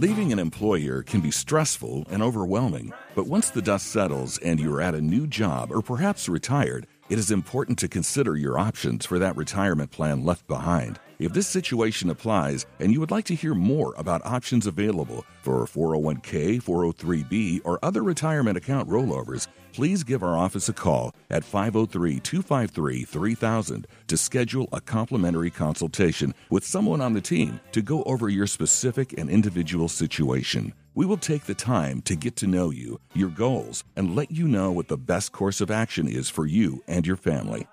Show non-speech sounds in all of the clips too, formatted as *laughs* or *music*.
Leaving an employer can be stressful and overwhelming, but once the dust settles and you're at a new job or perhaps retired, it is important to consider your options for that retirement plan left behind. If this situation applies and you would like to hear more about options available for 401k, 403b, or other retirement account rollovers, please give our office a call at 503 253 3000 to schedule a complimentary consultation with someone on the team to go over your specific and individual situation. We will take the time to get to know you, your goals, and let you know what the best course of action is for you and your family.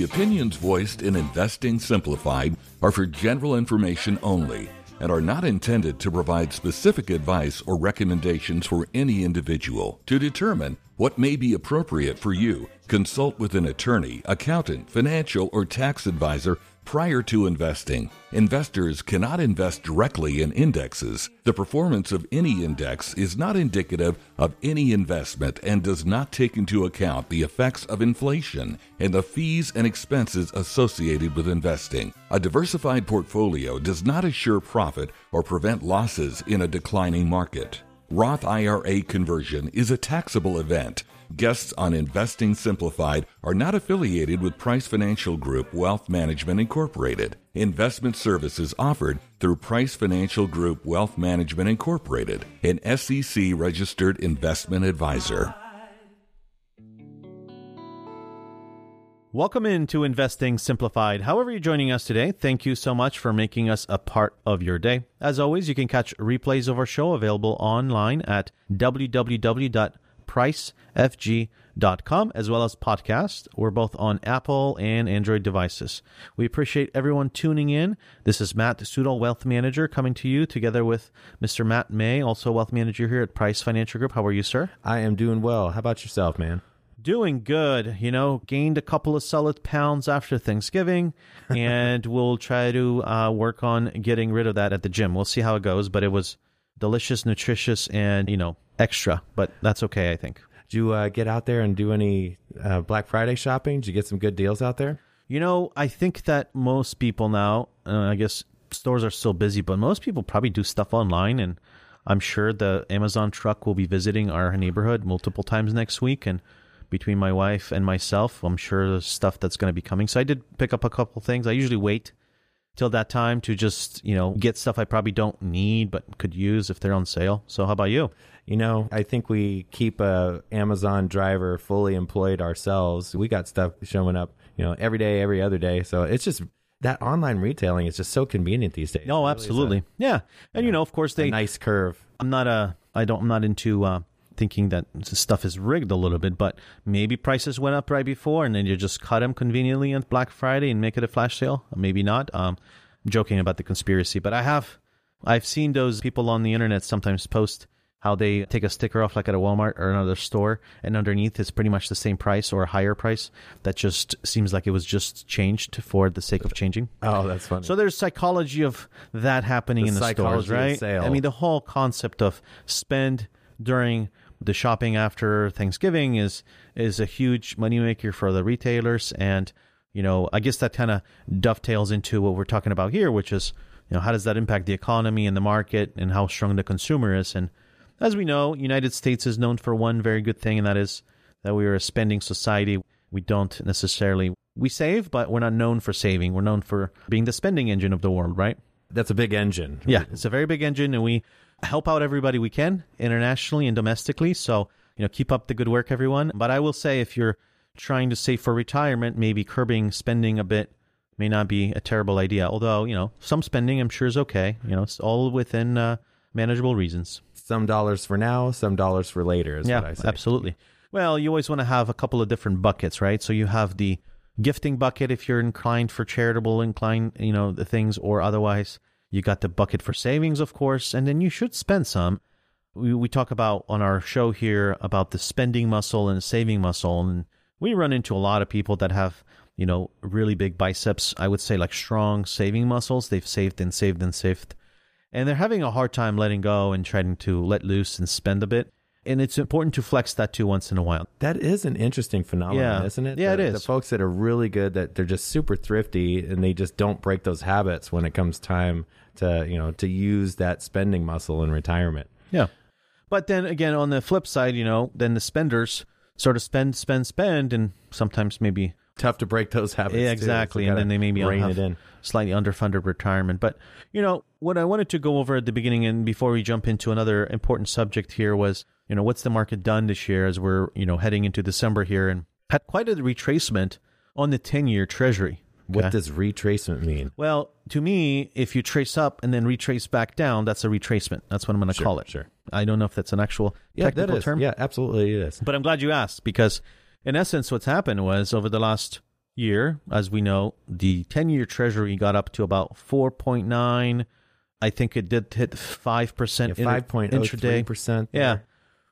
The opinions voiced in Investing Simplified are for general information only and are not intended to provide specific advice or recommendations for any individual. To determine what may be appropriate for you, consult with an attorney, accountant, financial, or tax advisor prior to investing. Investors cannot invest directly in indexes. The performance of any index is not indicative of any investment and does not take into account the effects of inflation and the fees and expenses associated with investing. A diversified portfolio does not assure profit or prevent losses in a declining market. Roth IRA conversion is a taxable event. Guests on Investing Simplified are not affiliated with Price Financial Group Wealth Management Incorporated. Investment services offered through Price Financial Group Wealth Management Incorporated, an SEC registered investment advisor. Welcome into Investing Simplified. However, you're joining us today, thank you so much for making us a part of your day. As always, you can catch replays of our show available online at www.pricefg.com as well as podcast. We're both on Apple and Android devices. We appreciate everyone tuning in. This is Matt Sudol, Wealth Manager, coming to you together with Mr. Matt Mai, also Wealth Manager here at Price Financial Group. How are you, sir? I am doing well. How about yourself, man? Doing good. You know, gained a couple of solid pounds after Thanksgiving, *laughs* and we'll try to uh, work on getting rid of that at the gym. We'll see how it goes, but it was delicious, nutritious, and, you know, extra, but that's okay, I think. Did you uh, get out there and do any uh, Black Friday shopping? Did you get some good deals out there? You know, I think that most people now, uh, I guess stores are still busy, but most people probably do stuff online. And I'm sure the Amazon truck will be visiting our neighborhood multiple times next week. And between my wife and myself. I'm sure there's stuff that's going to be coming. So I did pick up a couple things. I usually wait till that time to just, you know, get stuff I probably don't need but could use if they're on sale. So how about you? You know, I think we keep a Amazon driver fully employed ourselves. We got stuff showing up, you know, every day, every other day. So it's just that online retailing is just so convenient these days. No, absolutely. A, yeah. And you know, of course they nice curve. I'm not a I don't I'm not into uh thinking that stuff is rigged a little bit, but maybe prices went up right before and then you just cut them conveniently on Black Friday and make it a flash sale. Maybe not. Um, I'm joking about the conspiracy, but I have, I've seen those people on the internet sometimes post how they take a sticker off like at a Walmart or another store and underneath it's pretty much the same price or a higher price that just seems like it was just changed for the sake of changing. Oh, that's funny. So there's psychology of that happening the in the stores, right? I mean the whole concept of spend during the shopping after Thanksgiving is is a huge moneymaker for the retailers, and you know I guess that kind of dovetails into what we're talking about here, which is you know how does that impact the economy and the market, and how strong the consumer is. And as we know, United States is known for one very good thing, and that is that we are a spending society. We don't necessarily we save, but we're not known for saving. We're known for being the spending engine of the world, right? That's a big engine. Yeah, it's a very big engine, and we help out everybody we can internationally and domestically. So, you know, keep up the good work, everyone. But I will say, if you're trying to save for retirement, maybe curbing spending a bit may not be a terrible idea. Although, you know, some spending I'm sure is okay. You know, it's all within uh, manageable reasons. Some dollars for now, some dollars for later, is yeah, what I say. Absolutely. Well, you always want to have a couple of different buckets, right? So you have the gifting bucket if you're inclined for charitable inclined, you know, the things, or otherwise you got the bucket for savings, of course, and then you should spend some. We, we talk about on our show here about the spending muscle and saving muscle, and we run into a lot of people that have, you know, really big biceps. I would say like strong saving muscles. They've saved and saved and saved, and they're having a hard time letting go and trying to let loose and spend a bit. And it's important to flex that too once in a while. That is an interesting phenomenon, Yeah. isn't it? Yeah, it the, is. The folks that are really good, that they're just super thrifty, and they just don't break those habits when it comes time to you know to use that spending muscle in retirement. Yeah. But then again, on the flip side, you know, then the spenders sort of spend, spend, spend, and sometimes maybe Tough to break those habits. Yeah, too, exactly. so and then they maybe rein it in. slightly underfunded retirement. But, you know, what I wanted to go over at the beginning and before we jump into another important subject here was, you know, what's the market done this year as we're, you know, heading into December here and had quite a retracement on the 10 year treasury. What does retracement mean? Well, to me, if you trace up and then retrace back down, that's a retracement. That's what I'm going to call it. sure. I don't know if that's an actual Yeah, that technical is. term. Yeah, absolutely, it is. But I'm glad you asked because, in essence, what's happened was over the last year, as we know, the 10 year treasury got up to about 4.9. I think it did hit 5% Yeah, inter- Five point oh three intraday. percent. Yeah.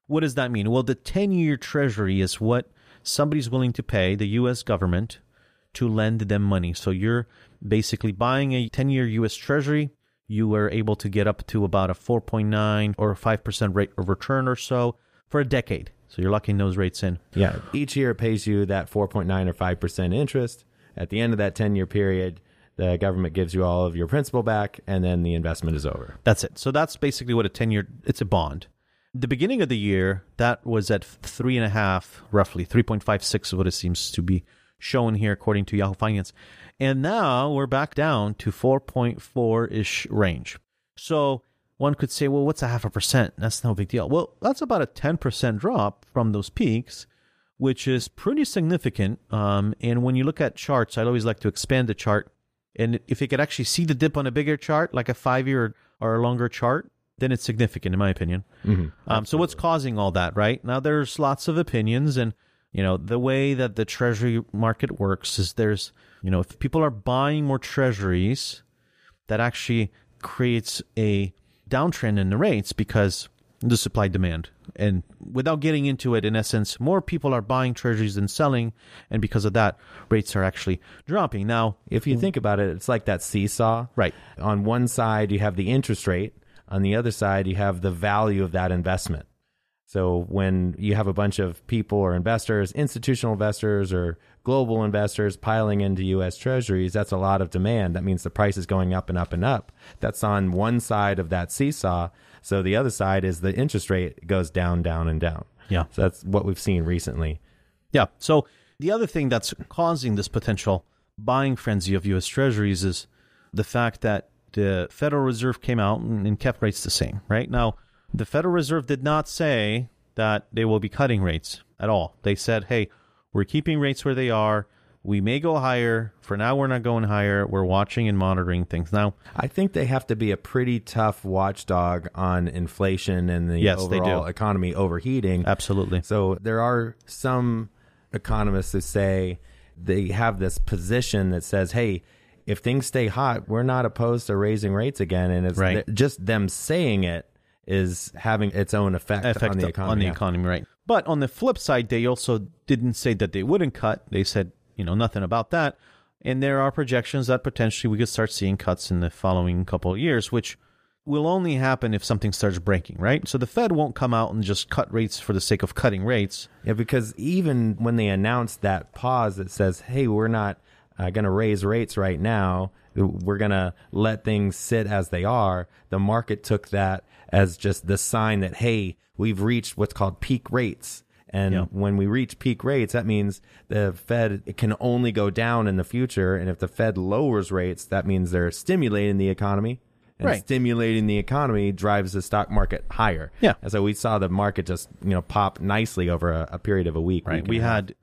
What does that mean? Well, the 10 year treasury is what somebody's willing to pay the U.S. government to lend them money. So you're basically buying a 10 year U.S. treasury. You were able to get up to about a 4.9 or 5% rate of return or so for a decade. So you're locking those rates in. Yeah. Each year it pays you that 4.9 or 5% interest. At the end of that 10 year period, the government gives you all of your principal back and then the investment is over. That's it. So that's basically what a 10 year, it's a bond. The beginning of the year, that was at three and a half, roughly 3.56 is what it seems to be shown here, according to Yahoo Finance. And now we're back down to 4.4 ish range. So one could say, well, what's a half a percent? That's no big deal. Well, that's about a 10% drop from those peaks, which is pretty significant. Um, and when you look at charts, I always like to expand the chart. And if you could actually see the dip on a bigger chart, like a five year or a longer chart, then it's significant, in my opinion. Um, so what's causing all that, right? Now, there's lots of opinions, and you know the way that the treasury market works is there's, you know, if people are buying more treasuries, that actually creates a downtrend in the rates because the supply demand. And without getting into it, in essence, more people are buying treasuries than selling, and because of that, rates are actually dropping. Now, If you hmm. think about it, it's like that seesaw. Right. On one side, you have the interest rate. On the other side, you have the value of that investment. So when you have a bunch of people or investors, institutional investors or global investors piling into US treasuries, that's a lot of demand. That means the price is going up and up and up. That's on one side of that seesaw. So the other side is the interest rate goes down, down, and down. Yeah. So that's what we've seen recently. Yeah. So the other thing that's causing this potential buying frenzy of U.S. Treasuries is the fact that the Federal Reserve came out and, and kept rates the same. Right now, the Federal Reserve did not say that they will be cutting rates at all. They said, "Hey, we're keeping rates where they are. We may go higher. For now, we're not going higher. We're watching and monitoring things." Now, I think they have to be a pretty tough watchdog on inflation and the Yes, they overall do. economy overheating. absolutely. So there are some economists who say they have this position that says, "Hey, if things stay hot, we're not opposed to raising rates again." And it's Right. th- just them saying it is having its own effect, effect on the on economy. the economy, right? But on the flip side, they also didn't say that they wouldn't cut. They said, you know, nothing about that. And there are projections that potentially we could start seeing cuts in the following couple of years, which will only happen if something starts breaking, right? So the Fed won't come out and just cut rates for the sake of cutting rates. Yeah, because even when they announced that pause that says, "Hey, we're not uh, going to raise rates right now. We're going to let things sit as they are." The market took that as just the sign that, "Hey, we've reached what's called peak rates." And Yeah. when we reach peak rates, that means the Fed can only go down in the future. And if the Fed lowers rates, that means they're stimulating the economy. And Right. stimulating the economy drives the stock market higher. Yeah. And so we saw the market just, you know, pop nicely over a, a period of a week. Right. week We had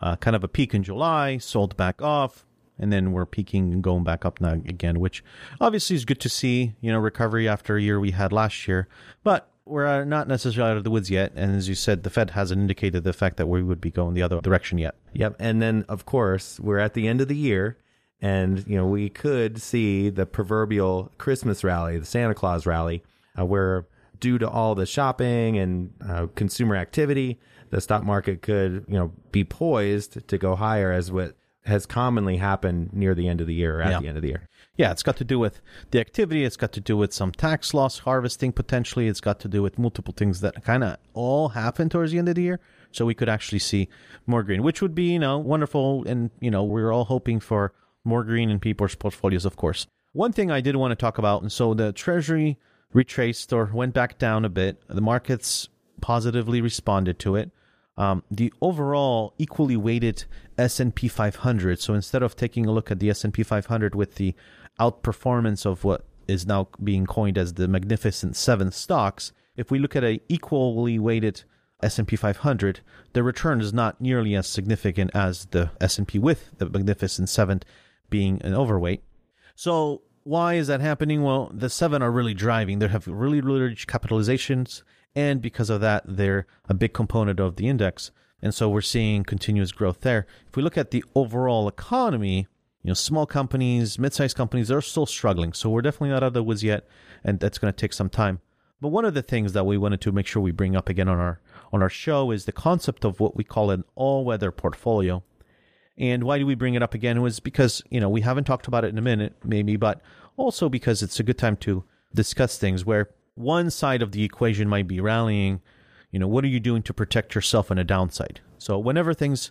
uh, kind of a peak in July, sold back off, and then we're peaking and going back up now again, which obviously is good to see, you know, recovery after a year we had last year. But we're uh, not necessarily out of the woods yet. And as you said, the Fed hasn't indicated the fact that we would be going the other direction yet. Yep. And then, of course, we're at the end of the year, and you know we could see the proverbial Christmas rally, the Santa Claus rally, uh, where due to all the shopping and uh, consumer activity, the stock market could you know be poised to go higher, as what has commonly happened near the end of the year or at Yeah. the end of the year. Yeah, it's got to do with the activity. It's got to do with some tax loss harvesting potentially. It's got to do with multiple things that kind of all happen towards the end of the year. So we could actually see more green, which would be, you know, wonderful. And, you know, we're all hoping for more green in people's portfolios, of course. One thing I did want to talk about, and so the Treasury retraced or went back down a bit. The markets positively responded to it. Um, the overall equally weighted S&P 500. So instead of taking a look at the S&P 500 with the outperformance of what is now being coined as the Magnificent Seven stocks, if we look at a equally weighted S&P 500, the return is not nearly as significant as the S&P with the Magnificent Seven being an overweight. So why is that happening? Well, the seven are really driving. They have really large capitalizations, and because of that, they're a big component of the index. And so we're seeing continuous growth there. If we look at the overall economy, you know, small companies, mid-sized companies, they're still struggling. So we're definitely not out of the woods yet, and that's going to take some time. But one of the things that we wanted to make sure we bring up again on our on our show is the concept of what we call an all-weather portfolio. And why do we bring it up again? It was because, you know, we haven't talked about it in a minute, maybe, but also because it's a good time to discuss things where one side of the equation might be rallying. You know, what are you doing to protect yourself on a downside? So whenever things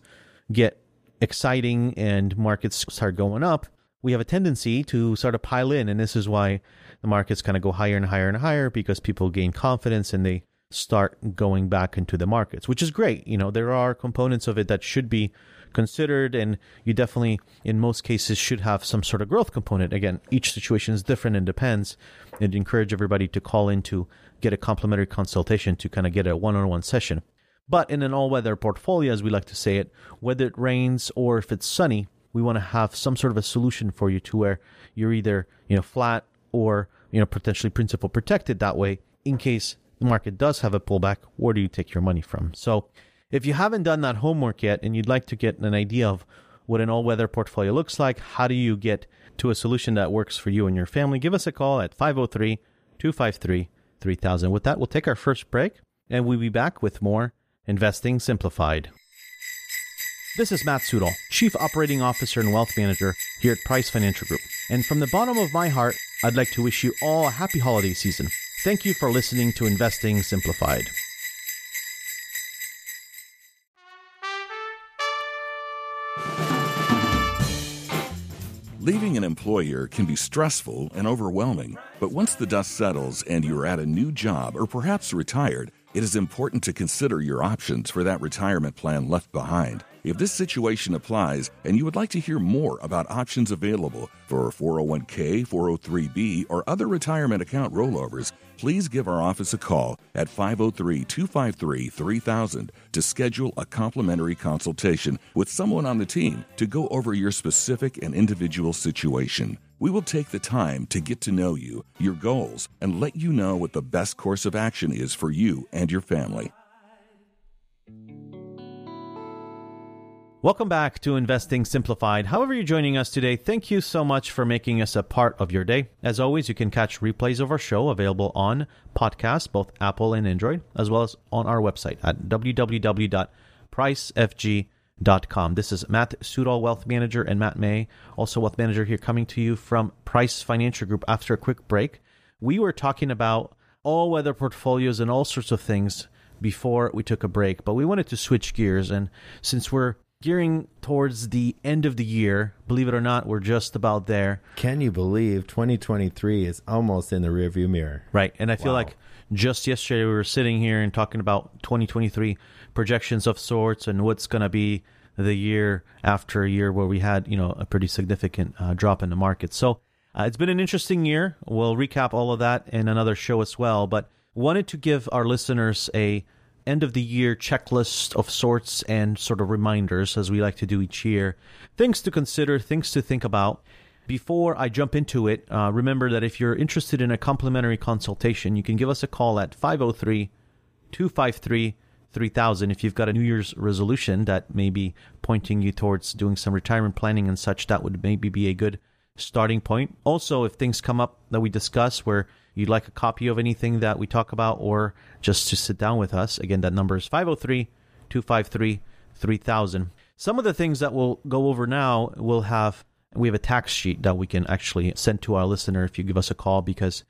get exciting and markets start going up, we have a tendency to sort of pile in. And this is why the markets kind of go higher and higher and higher because people gain confidence and they start going back into the markets, which is great. You know, there are components of it that should be considered, and you definitely, in most cases, should have some sort of growth component. Again, each situation is different and depends. And encourage everybody to call in to get a complimentary consultation to kind of get a one on one session. But in an all weather portfolio, as we like to say it, whether it rains or if it's sunny, we want to have some sort of a solution for you to where you're either, you know, flat or, you know, potentially principal protected that way in case the market does have a pullback, where do you take your money from? So if you haven't done that homework yet and you'd like to get an idea of what an all weather portfolio looks like, how do you get to a solution that works for you and your family, give us a call at 503 253 3000. With that, we'll take our first break and we'll be back with more Investing Simplified. This is Matt Sudol, Chief Operating Officer and Wealth Manager here at Price Financial Group. And from the bottom of my heart, I'd like to wish you all a happy holiday season. Thank you for listening to Investing Simplified. Leaving an employer can be stressful and overwhelming, but once the dust settles and you're at a new job or perhaps retired, it is important to consider your options for that retirement plan left behind. If this situation applies and you would like to hear more about options available for 401k, 403b, or other retirement account rollovers, please give our office a call at 503 253 3000 to schedule a complimentary consultation with someone on the team to go over your specific and individual situation. We will take the time to get to know you, your goals, and let you know what the best course of action is for you and your family. Welcome back to Investing Simplified. However, you're joining us today, thank you so much for making us a part of your day. As always, you can catch replays of our show available on podcasts, both Apple and Android, as well as on our website at www.pricefg.com. This is Matt Sudol, Wealth Manager, and Matt Mai, also Wealth Manager, here coming to you from Price Financial Group after a quick break. We were talking about all weather portfolios and all sorts of things before we took a break, but we wanted to switch gears. And since we're gearing towards the end of the year. Believe it or not, we're just about there. Can you believe 2023 is almost in the rearview mirror? Right. And I feel Wow. like just yesterday we were sitting here and talking about 2023 projections of sorts and what's going to be the year after a year where we had, you know, a pretty significant uh, drop in the market. So uh, it's been an interesting year. We'll recap all of that in another show as well, but wanted to give our listeners a end of the year checklist of sorts and sort of reminders as we like to do each year. Things to consider, things to think about. Before I jump into it, uh, remember that if you're interested in a complimentary consultation, you can give us a call at 503 253 3000 if you've got a New Year's resolution that may be pointing you towards doing some retirement planning and such. That would maybe be a good starting point. Also, if things come up that we discuss where you'd like a copy of anything that we talk about or just to sit down with us, again, that number is 503 253 3000. some of the things that we'll go over now we'll have we have a tax sheet that we can actually send to our listener if you give us a call because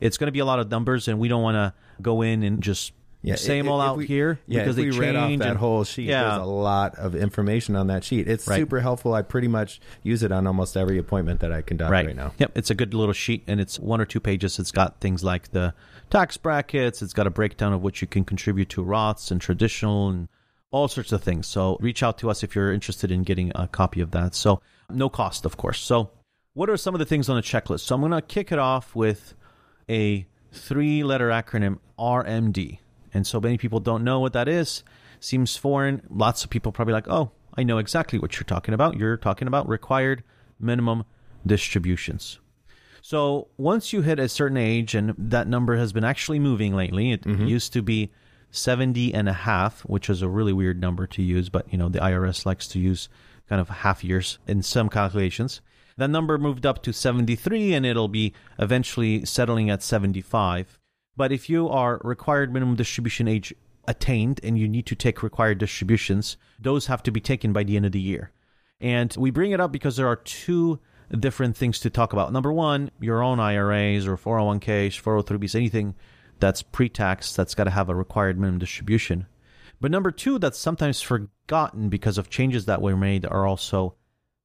it's going to be a lot of numbers and we don't want to go in and just Yeah, them if- all if out we- here Yeah, because they we read off that and- whole sheet, Yeah. there's a lot of information on that sheet. It's Right. super helpful. I pretty much use it on almost every appointment that I conduct right, now. Yep, it's a good little sheet, and it's one or two pages. It's got things like the tax brackets. It's got a breakdown of what you can contribute to Roths and traditional and all sorts of things. So reach out to us if you're interested in getting a copy of that. So no cost, of course. So what are some of the things on the checklist? So I'm going to kick it off with a three-letter acronym RMD. And so many people don't know what that is. Seems foreign. Lots of people probably like, "Oh, I know exactly what you're talking about. You're talking about required minimum distributions." So once you hit a certain age, and that number has been actually moving lately, it mm-hmm. used to be 70 and a half, which is a really weird number to use, but you know, the IRS likes to use kind of half years in some calculations. That number moved up to 73 and it'll be eventually settling at 75. But if you are required minimum distribution age attained and you need to take required distributions, those have to be taken by the end of the year. And we bring it up because there are two different things to talk about. Number one, your own IRAs or 401ks, 403bs, anything that's pre tax that's got to have a required minimum distribution. But number two, that's sometimes forgotten because of changes that were made are also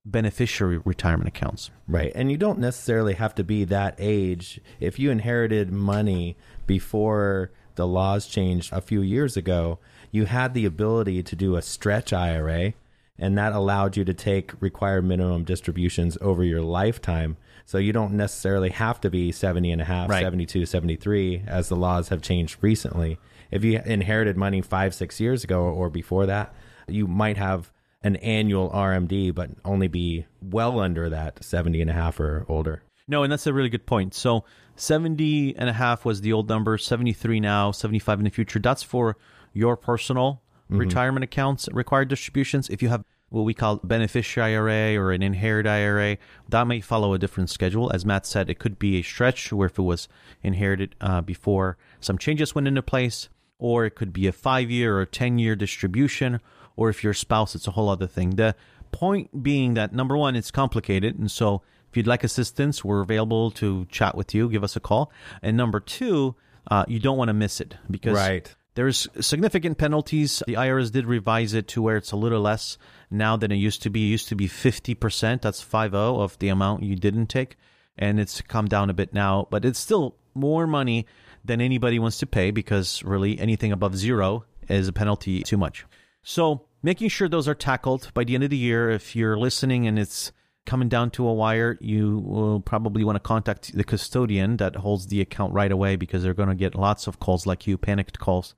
beneficiary retirement accounts. Right. And you don't necessarily have to be that age. If you inherited money before the laws changed a few years ago, you had the ability to do a stretch IRA, and that allowed you to take required minimum distributions over your lifetime. So you don't necessarily have to be 70 and a half, Right. 72, 73, as the laws have changed recently. If you inherited money five, six years ago or before that, you might have an annual RMD, but only be well under that 70 and a half or older. No, and that's a really good point. So 70 and a half was the old number, 73 now, 75 in the future. That's for your personal retirement accounts, required distributions. If you have what we call beneficiary IRA or an inherited IRA, that may follow a different schedule. As Matt said, it could be a stretch where if it was inherited uh, before some changes went into place, or it could be a five year or 10 year distribution, or if your spouse, it's a whole other thing. The point being that number one, it's complicated. And so if you'd like assistance, we're available to chat with you, give us a call. And number two, uh, you don't want to miss it because Right. there's significant penalties. The IRS did revise it to where it's a little less now than it used to be. It used to be 50%, that's 50 of the amount you didn't take. And it's come down a bit now, but it's still more money than anybody wants to pay because really anything above zero is a penalty too much. So making sure those are tackled by the end of the year. If you're listening and it's coming down to a wire, you will probably want to contact the custodian that holds the account right away because they're going to get lots of calls like you, panicked calls,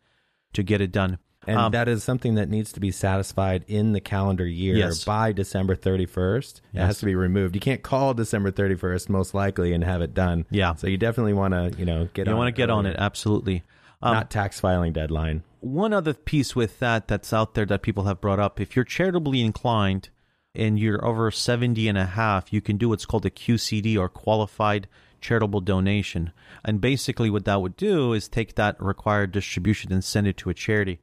to get it done. And Um, that is something that needs to be satisfied in the calendar year Yes. by December 31st. It has to be removed. You can't call December 31st most likely and have it done. Yeah. So you definitely want to, you know, get on you want to get on it, absolutely. Um, Not tax filing deadline. One other piece with that that's out there that people have brought up if you're charitably inclined and you're over 70 and a half you can do what's called a qcd or qualified charitable donation. And basically what that would do is take that required distribution and send it to a charity.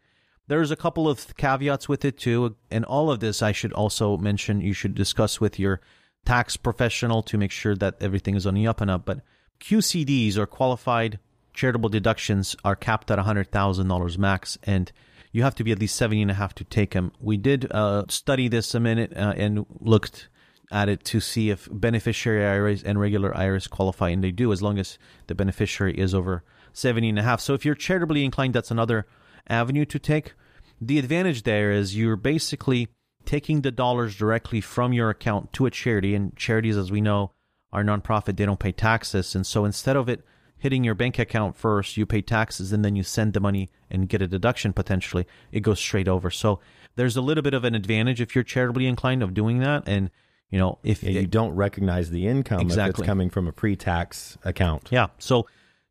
There's a couple of caveats with it too and all of this i should also mention you should discuss with your tax professional to make sure that everything is on the up and up but qcds or qualified charitable deductions are capped at $100,000 max, and you have to be at least 70 and a half to take them. We did uh, study this a minute uh, and looked at it to see if beneficiary IRAs and regular IRAs qualify, and they do as long as the beneficiary is over 70 and a half. So if you're charitably inclined, that's another avenue to take. The advantage there is you're basically taking the dollars directly from your account to a charity, and charities, as we know, are nonprofit, they don't pay taxes. And so instead of it hitting your bank account first, you pay taxes, and then you send the money and get a deduction potentially, it goes straight over. So there's a little bit of an advantage if you're charitably inclined of doing that. And, you know, if Yeah, you don't recognize the income if Exactly. it's coming from a pre-tax account. Yeah. So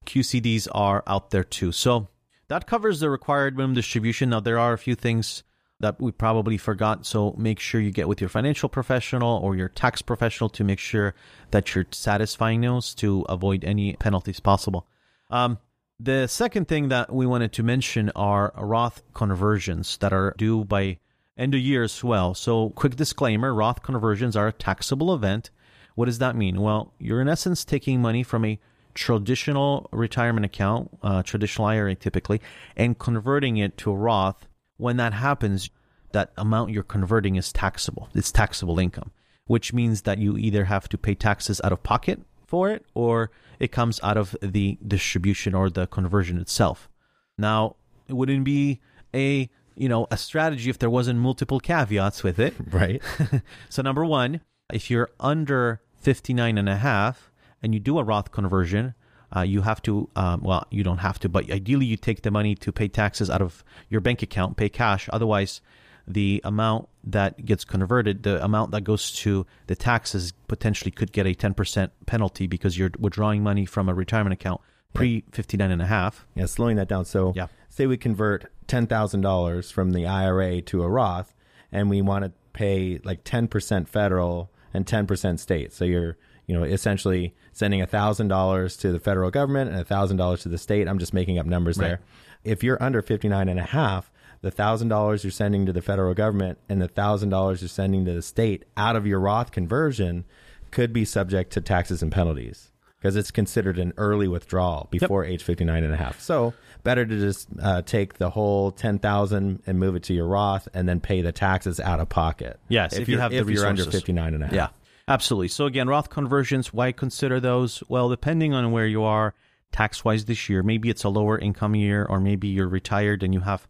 QCDs are out there too. So that covers the required minimum distribution. Now, there are a few things that we probably forgot. So make sure you get with your financial professional or your tax professional to make sure that you're satisfying those to avoid any penalties possible. Um, the second thing that we wanted to mention are Roth conversions that are due by end of year as well. So, quick disclaimer Roth conversions are a taxable event. What does that mean? Well, you're in essence taking money from a traditional retirement account, uh, traditional IRA typically, and converting it to a Roth. When that happens, that amount you're converting is taxable. It's taxable income, which means that you either have to pay taxes out of pocket for it or it comes out of the distribution or the conversion itself. Now, it wouldn't be a you know a strategy if there wasn't multiple caveats with it. *laughs* Right. *laughs* so number one, if you're under 59 and a half and you do a Roth conversion, uh, you have to, um, well, you don't have to, but ideally you take the money to pay taxes out of your bank account, pay cash. Otherwise, the amount that gets converted, the amount that goes to the taxes potentially could get a 10% penalty because you're withdrawing money from a retirement account pre 59 and a half. Yeah, slowing that down. So, Yeah. say we convert $10,000 from the IRA to a Roth and we want to pay like 10% federal and 10% state. So you're, you know, essentially sending $1,000 to the federal government and $1,000 to the state. I'm just making up numbers Right. there. If you're under 59 and a half, the $1,000 you're sending to the federal government and the $1,000 you're sending to the state out of your Roth conversion could be subject to taxes and penalties because it's considered an early withdrawal before age 59 and a half. So better to just uh, take the whole 10,000 and move it to your Roth and then pay the taxes out of pocket. Yes, if, if you have the if you're under resources. 59 and a half. Yeah, absolutely. So again, Roth conversions, why consider those? Well, depending on where you are tax wise this year, maybe it's a lower income year, or maybe you're retired and you have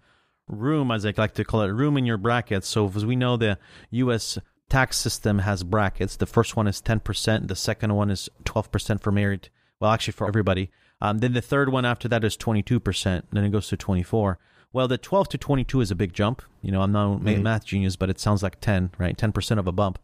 room, as I like to call it, room in your brackets. So as we know, the U.S. tax system has brackets. The first one is 10%, the second one is 12% for married. Well, actually, for everybody. Um, then the third one after that is 22%. Then it goes to 24. Well, the 12 to 22 is a big jump. You know, I'm not a math genius, but it sounds like 10, right? 10% of a bump.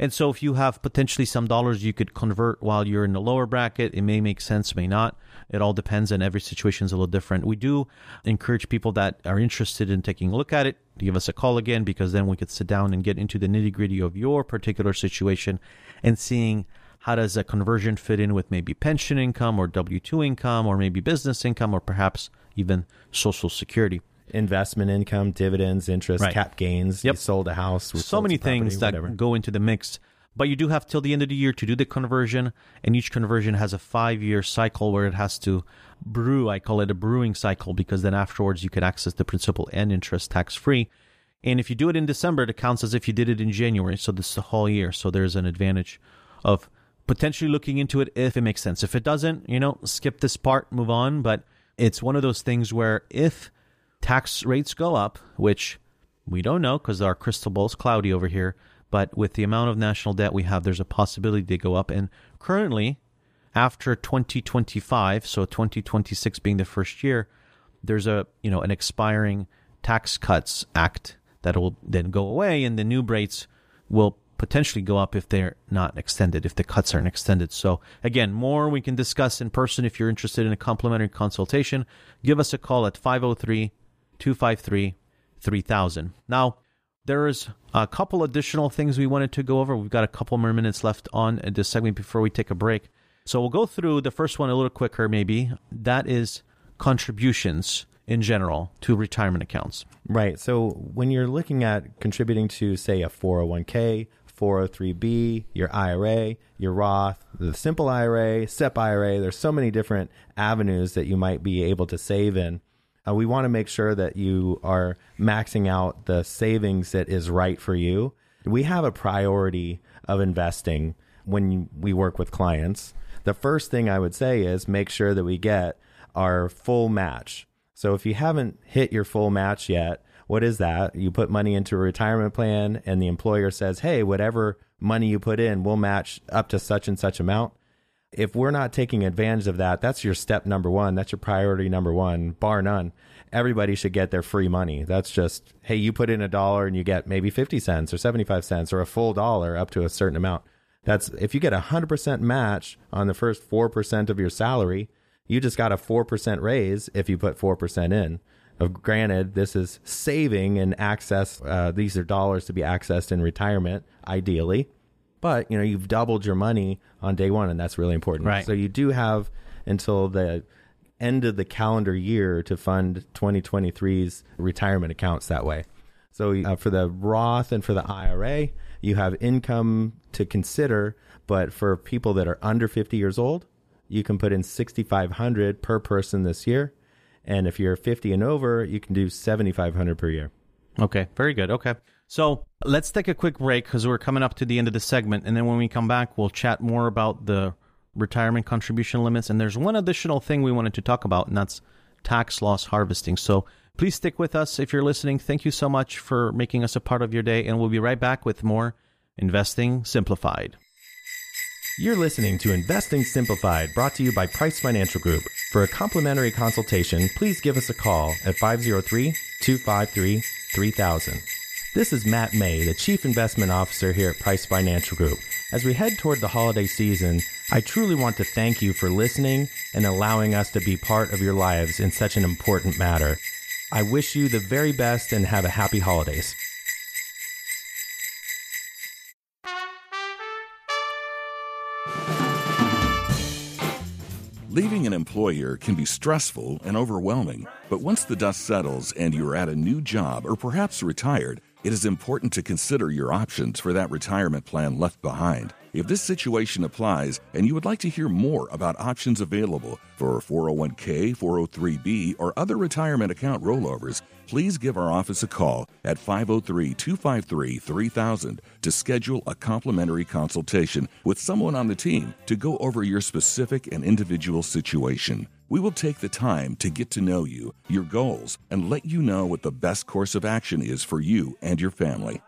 And so if you have potentially some dollars you could convert while you're in the lower bracket, it may make sense, may not. It all depends and every situation is a little different. We do encourage people that are interested in taking a look at it to give us a call again because then we could sit down and get into the nitty gritty of your particular situation and seeing how does a conversion fit in with maybe pension income or W-2 income or maybe business income or perhaps even social security. Investment income, dividends, interest, Right. cap gains. Yep. You sold a house. so many some property, things that whatever. go into the mix. But you do have till the end of the year to do the conversion, and each conversion has a five year cycle where it has to brew. I call it a brewing cycle because then afterwards you can access the principal and interest tax free. And if you do it in December, it counts as if you did it in January. So this is the whole year. So there's an advantage of potentially looking into it if it makes sense. If it doesn't, you know, skip this part, move on. But it's one of those things where if tax rates go up, which we don't know because our crystal ball's cloudy over here, but with the amount of national debt we have, there's a possibility they go up. And currently, after 2025, so 2026 being the first year, there's a you know an expiring tax cuts act that will then go away, and the new rates will potentially go up if they're not extended, if the cuts aren't extended. So again, more we can discuss in person. If you're interested in a complimentary consultation, give us a call at 503 253 3000. Now, there is a couple additional things we wanted to go over. We've got a couple more minutes left on this segment before we take a break. So we'll go through the first one a little quicker, maybe. That is contributions in general to retirement accounts. Right. So when you're looking at contributing to, say, a 401k, 403b, your IRA, your Roth, the simple IRA, SEP IRA, there's so many different avenues that you might be able to save in. Uh, we want to make sure that you are maxing out the savings that is right for you. We have a priority of investing when we work with clients. The first thing I would say is make sure that we get our full match. So if you haven't hit your full match yet, what is that? You put money into a retirement plan and the employer says, "Hey, whatever money you put in, we'll match up to such and such amount." If we're not taking advantage of that, that's your step number 1. That's your priority number 1, bar none. Everybody should get their free money. That's just, "Hey, you put in a dollar and you get maybe 50 cents or 75 cents or a full dollar up to a certain amount." That's if you get a 100% match on the first 4% of your salary, you just got a 4% raise if you put 4% in. Granted, this is saving and access. Uh, these are dollars to be accessed in retirement, ideally. But you know you've doubled your money on day one, and that's really important. Right. So you do have until the end of the calendar year to fund 2023's retirement accounts that way. So uh, for the Roth and for the IRA, you have income to consider, but for people that are under 50 years old, you can put in 6500 per person this year. And if you're 50 and over, you can do 7500 per year. Okay, very good. Okay. So let's take a quick break because we're coming up to the end of the segment. And then when we come back, we'll chat more about the retirement contribution limits. And there's one additional thing we wanted to talk about, and that's tax loss harvesting. So Please stick with us if you're listening. Thank you so much for making us a part of your day, and we'll be right back with more Investing Simplified. You're listening to Investing Simplified, brought to you by Price Financial Group. For a complimentary consultation, please give us a call at 503 253 3000. This is Matt Mai, the Chief Investment Officer here at Price Financial Group. As we head toward the holiday season, I truly want to thank you for listening and allowing us to be part of your lives in such an important matter. I wish you the very best and have a happy holidays. Leaving an employer can be stressful and overwhelming, but once the dust settles and you're at a new job or perhaps retired, it is important to consider your options for that retirement plan left behind. If this situation applies and you would like to hear more about options available for 401k, 403b, or other retirement account rollovers, please give our office a call at 503 253 3000 to schedule a complimentary consultation with someone on the team to go over your specific and individual situation. We will take the time to get to know you, your goals, and let you know what the best course of action is for you and your family.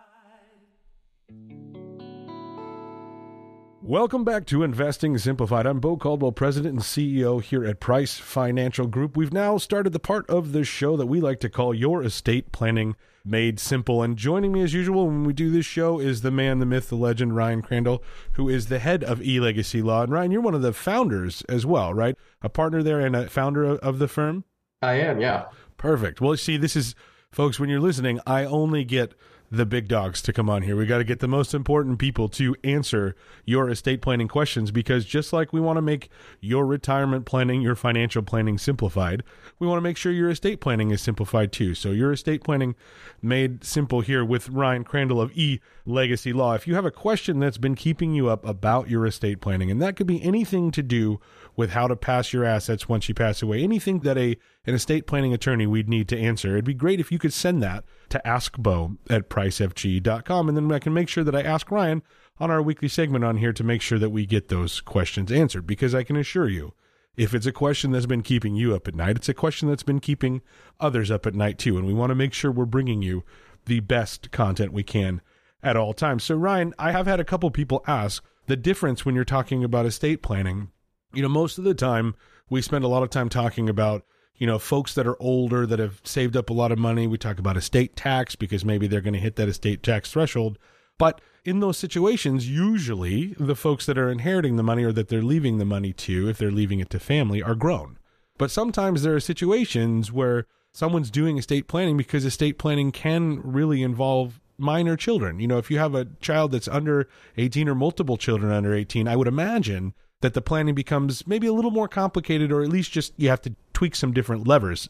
Welcome back to Investing Simplified. I'm Bo Caldwell, President and CEO here at Price Financial Group. We've now started the part of the show that we like to call Your Estate Planning Made Simple. And joining me as usual when we do this show is the man, the myth, the legend, Ryan Crandall, who is the head of eLegacy Law. And Ryan, you're one of the founders as well, right? A partner there and a founder of the firm? I am, yeah. Perfect. Well, see, this is, folks, when you're listening, I only get the big dogs to come on here. We got to get the most important people to answer your estate planning questions because just like we want to make your retirement planning, your financial planning simplified, we want to make sure your estate planning is simplified too. So your estate planning made simple here with Ryan Crandall of E Legacy Law. If you have a question that's been keeping you up about your estate planning, and that could be anything to do with how to pass your assets once you pass away, anything that a an estate planning attorney we'd need to answer, it'd be great if you could send that to askbo at pricefg.com. And then I can make sure that I ask Ryan on our weekly segment on here to make sure that we get those questions answered. Because I can assure you, if it's a question that's been keeping you up at night, it's a question that's been keeping others up at night too. And we want to make sure we're bringing you the best content we can at all times. So, Ryan, I have had a couple people ask the difference when you're talking about estate planning. You know, most of the time, we spend a lot of time talking about you know, folks that are older that have saved up a lot of money. We talk about estate tax because maybe they're going to hit that estate tax threshold. But in those situations, usually the folks that are inheriting the money or that they're leaving the money to, if they're leaving it to family, are grown. But sometimes there are situations where someone's doing estate planning because estate planning can really involve minor children. You know, if you have a child that's under 18 or multiple children under 18, I would imagine that the planning becomes maybe a little more complicated or at least just you have to tweak some different levers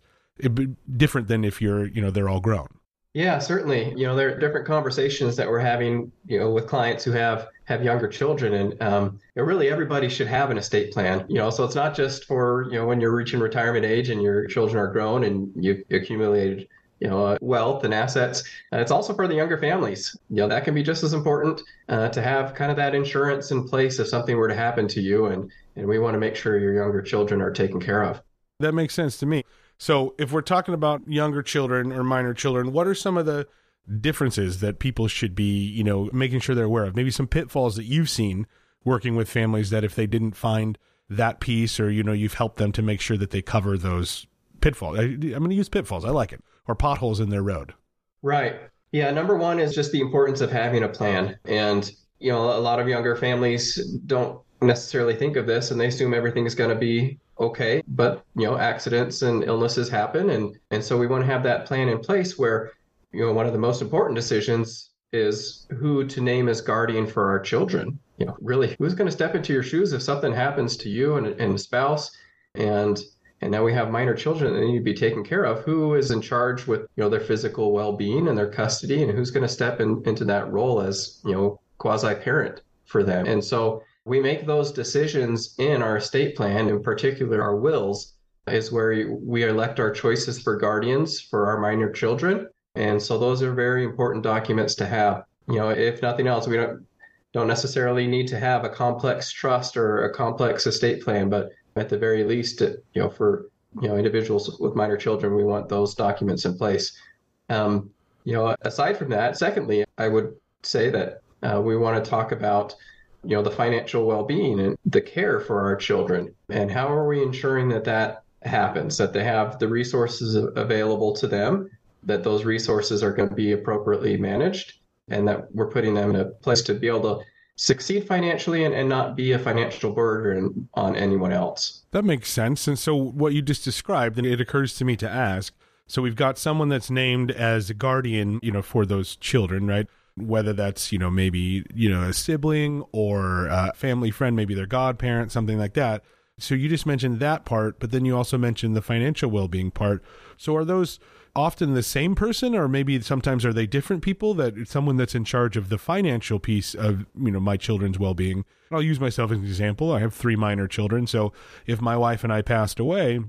be different than if you're you know they're all grown. Yeah certainly. You know there are different conversations that we're having you know with clients who have have younger children and um, you know, really everybody should have an estate plan you know so it's not just for you know when you're reaching retirement age and your children are grown and you've accumulated you know, uh, wealth and assets. And it's also for the younger families. You know, that can be just as important uh, to have kind of that insurance in place if something were to happen to you. And, and we want to make sure your younger children are taken care of. That makes sense to me. So if we're talking about younger children or minor children, what are some of the differences that people should be, you know, making sure they're aware of? Maybe some pitfalls that you've seen working with families that if they didn't find that piece or, you know, you've helped them to make sure that they cover those pitfalls. I, I'm going to use pitfalls. I like it or potholes in their road? Right. Yeah. Number one is just the importance of having a plan. And, you know, a lot of younger families don't necessarily think of this and they assume everything is going to be okay. But, you know, accidents and illnesses happen. And, and so we want to have that plan in place where, you know, one of the most important decisions is who to name as guardian for our children. You know, really, who's going to step into your shoes if something happens to you and, and a spouse? And and now we have minor children that need to be taken care of. Who is in charge with you know their physical well-being and their custody, and who's going to step in, into that role as you know quasi-parent for them? And so we make those decisions in our estate plan, in particular our wills, is where we elect our choices for guardians for our minor children. And so those are very important documents to have. You know, if nothing else, we don't don't necessarily need to have a complex trust or a complex estate plan, but at the very least, you know, for you know individuals with minor children, we want those documents in place. Um, you know, aside from that, secondly, I would say that uh, we want to talk about you know the financial well-being and the care for our children, and how are we ensuring that that happens, that they have the resources available to them, that those resources are going to be appropriately managed, and that we're putting them in a place to be able to succeed financially and, and not be a financial burden on anyone else. That makes sense. And so, what you just described, and it occurs to me to ask so, we've got someone that's named as a guardian, you know, for those children, right? Whether that's, you know, maybe, you know, a sibling or a family friend, maybe their godparent, something like that. So, you just mentioned that part, but then you also mentioned the financial well being part. So, are those often the same person or maybe sometimes are they different people that someone that's in charge of the financial piece of you know my children's well-being? I'll use myself as an example. I have three minor children. So if my wife and i passed away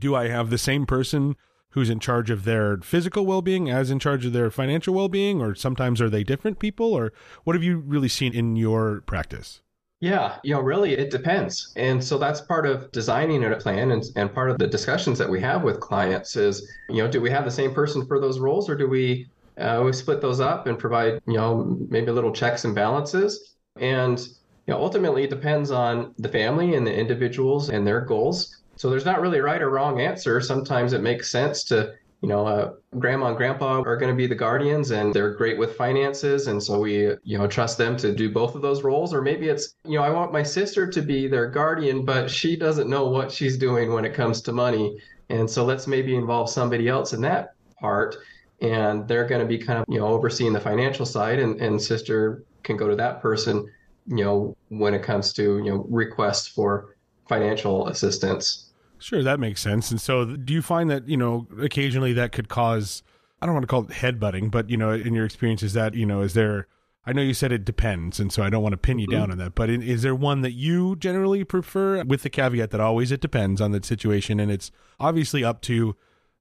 do i have the same person who's in charge of their physical well-being as in charge of their financial well-being? Or sometimes are they different people? Or what have you really seen in your practice yeah, you know, really it depends. And so that's part of designing a plan and, and part of the discussions that we have with clients is, you know, do we have the same person for those roles or do we uh, we split those up and provide, you know, maybe little checks and balances? And you know, ultimately it depends on the family and the individuals and their goals. So there's not really right or wrong answer. Sometimes it makes sense to you know, uh, grandma and grandpa are going to be the guardians and they're great with finances. And so we, you know, trust them to do both of those roles. Or maybe it's, you know, I want my sister to be their guardian, but she doesn't know what she's doing when it comes to money. And so let's maybe involve somebody else in that part. And they're going to be kind of, you know, overseeing the financial side and, and sister can go to that person, you know, when it comes to, you know, requests for financial assistance. Sure, that makes sense. And so, do you find that you know occasionally that could cause I don't want to call it headbutting, but you know, in your experience, is that you know, is there? I know you said it depends, and so I don't want to pin you mm-hmm. down on that. But in, is there one that you generally prefer, with the caveat that always it depends on the situation, and it's obviously up to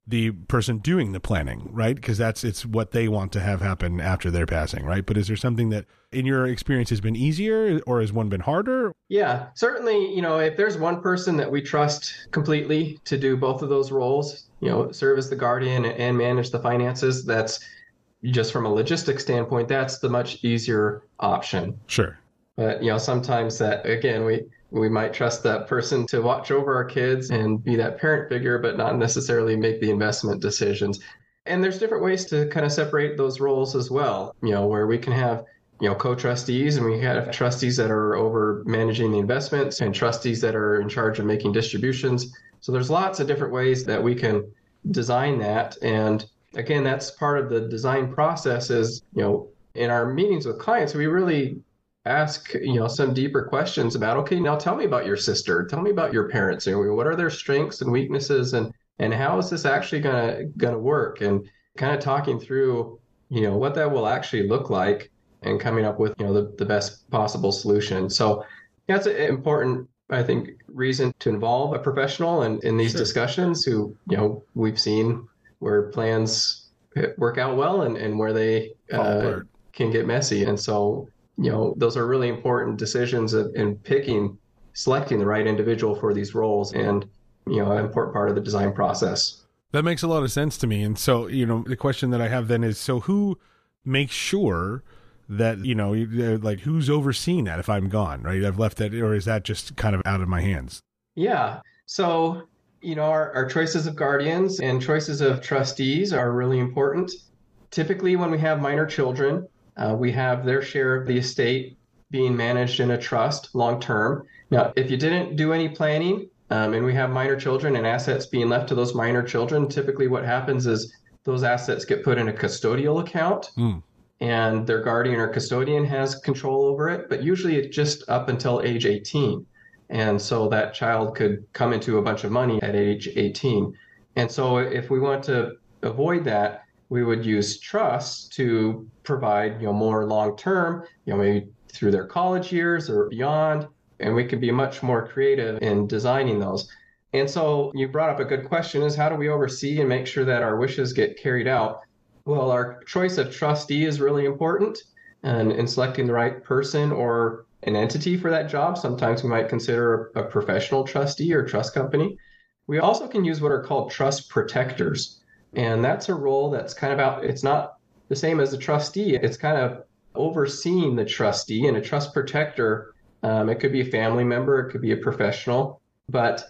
the person doing the planning, right? Because that's it's what they want to have happen after their passing, right? But is there something that in your experience has been easier or has one been harder? Yeah, certainly, you know, if there's one person that we trust completely to do both of those roles, you know, serve as the guardian and manage the finances, that's just from a logistics standpoint, that's the much easier option. Sure. But, you know, sometimes that again, we we might trust that person to watch over our kids and be that parent figure, but not necessarily make the investment decisions. And there's different ways to kind of separate those roles as well, you know, where we can have you know co-trustees and we have trustees that are over managing the investments and trustees that are in charge of making distributions so there's lots of different ways that we can design that and again that's part of the design process is you know in our meetings with clients we really ask you know some deeper questions about okay now tell me about your sister. Tell me about your parents. What are their strengths and weaknesses and and how is this actually gonna gonna work? And kind of talking through you know what that will actually look like and coming up with you know the, the best possible solution. So that's an important i think reason to involve a professional in, in these sure. discussions who you know we've seen where plans work out well and, and where they uh, can get messy. And so you know, those are really important decisions in picking, selecting the right individual for these roles and, you know, an important part of the design process. That makes a lot of sense to me. And so, you know, the question that I have then is so who makes sure that, you know, uh, like who's overseeing that if I'm gone, right? I've left that, or is that just kind of out of my hands? Yeah. So, you know, our, our choices of guardians and choices of trustees are really important. Typically, when we have minor children, uh, we have their share of the estate being managed in a trust long term. Now, if you didn't do any planning um, and we have minor children and assets being left to those minor children, typically what happens is those assets get put in a custodial account. Mm. And their guardian or custodian has control over it, but usually it's just up until age 18. And so that child could come into a bunch of money at age 18. And so if we want to avoid that, we would use trusts to provide, you know, more long term, you know, maybe through their college years or beyond. And we could be much more creative in designing those. And so you brought up a good question is how do we oversee and make sure that our wishes get carried out? Well, our choice of trustee is really important and in selecting the right person or an entity for that job. Sometimes we might consider a professional trustee or trust company. We also can use what are called trust protectors. And that's a role that's kind of out, it's not the same as a trustee. It's kind of overseeing the trustee and a trust protector. Um, it could be a family member, it could be a professional, but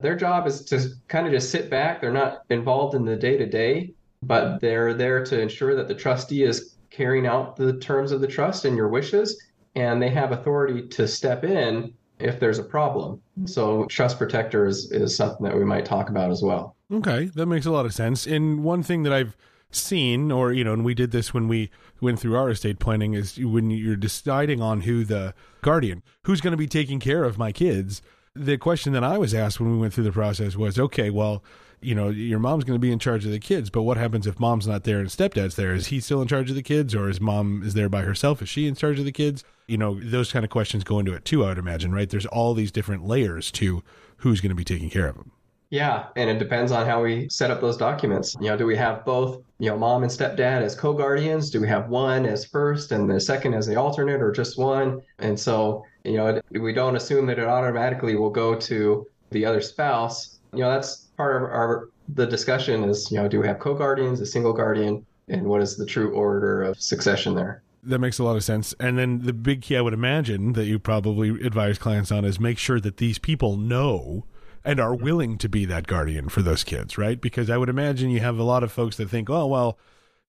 their job is to kind of just sit back. They're not involved in the day to day, but they're there to ensure that the trustee is carrying out the terms of the trust and your wishes, and they have authority to step in if there's a problem. Mm-hmm. So, trust protector is, is something that we might talk about as well. Okay, that makes a lot of sense. And one thing that I've seen, or, you know, and we did this when we went through our estate planning, is when you're deciding on who the guardian, who's going to be taking care of my kids. The question that I was asked when we went through the process was okay, well, you know, your mom's going to be in charge of the kids, but what happens if mom's not there and stepdad's there? Is he still in charge of the kids or is mom is there by herself? Is she in charge of the kids? You know, those kind of questions go into it too, I would imagine, right? There's all these different layers to who's going to be taking care of them. Yeah, and it depends on how we set up those documents. You know, do we have both, you know, mom and stepdad as co-guardians? Do we have one as first and the second as the alternate or just one? And so, you know, we don't assume that it automatically will go to the other spouse. You know, that's part of our the discussion is, you know, do we have co-guardians, a single guardian, and what is the true order of succession there? That makes a lot of sense. And then the big key I would imagine that you probably advise clients on is make sure that these people know and are willing to be that guardian for those kids, right? Because I would imagine you have a lot of folks that think, oh, well,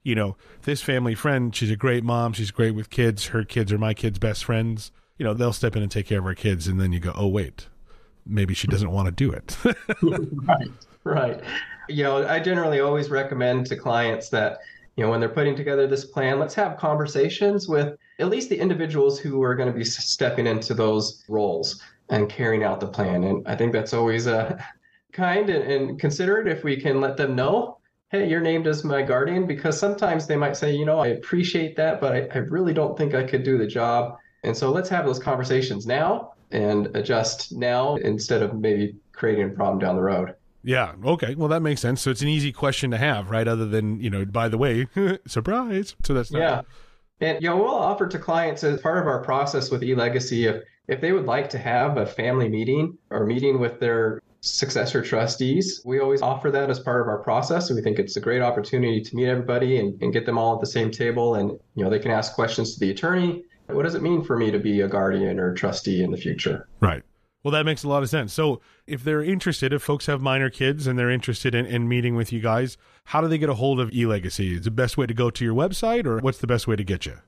you know, this family friend, she's a great mom, she's great with kids, her kids are my kids' best friends. You know, they'll step in and take care of our kids. And then you go, oh, wait, maybe she doesn't want to do it. *laughs* right. Right. You know, I generally always recommend to clients that, you know, when they're putting together this plan, let's have conversations with at least the individuals who are going to be stepping into those roles and carrying out the plan. And I think that's always uh, a *laughs* kind and, and considerate if we can let them know hey, you're named as my guardian, because sometimes they might say, you know, I appreciate that, but I, I, really don't think I could do the job. And so let's have those conversations now and adjust now instead of maybe creating a problem down the road. Yeah. Okay. Well, that makes sense. So it's an easy question to have, right? Other than you know, by the way, *laughs* surprise. So that's not... yeah. And you know, we'll offer to clients as part of our process with eLegacy if if they would like to have a family meeting or meeting with their successor trustees, we always offer that as part of our process. And we think it's a great opportunity to meet everybody and, and get them all at the same table. And you know, they can ask questions to the attorney. What does it mean for me to be a guardian or trustee in the future? Right. Well, that makes a lot of sense. So, if they're interested, if folks have minor kids and they're interested in, in meeting with you guys, how do they get a hold of eLegacy? Is the best way to go to your website, or what's the best way to get you?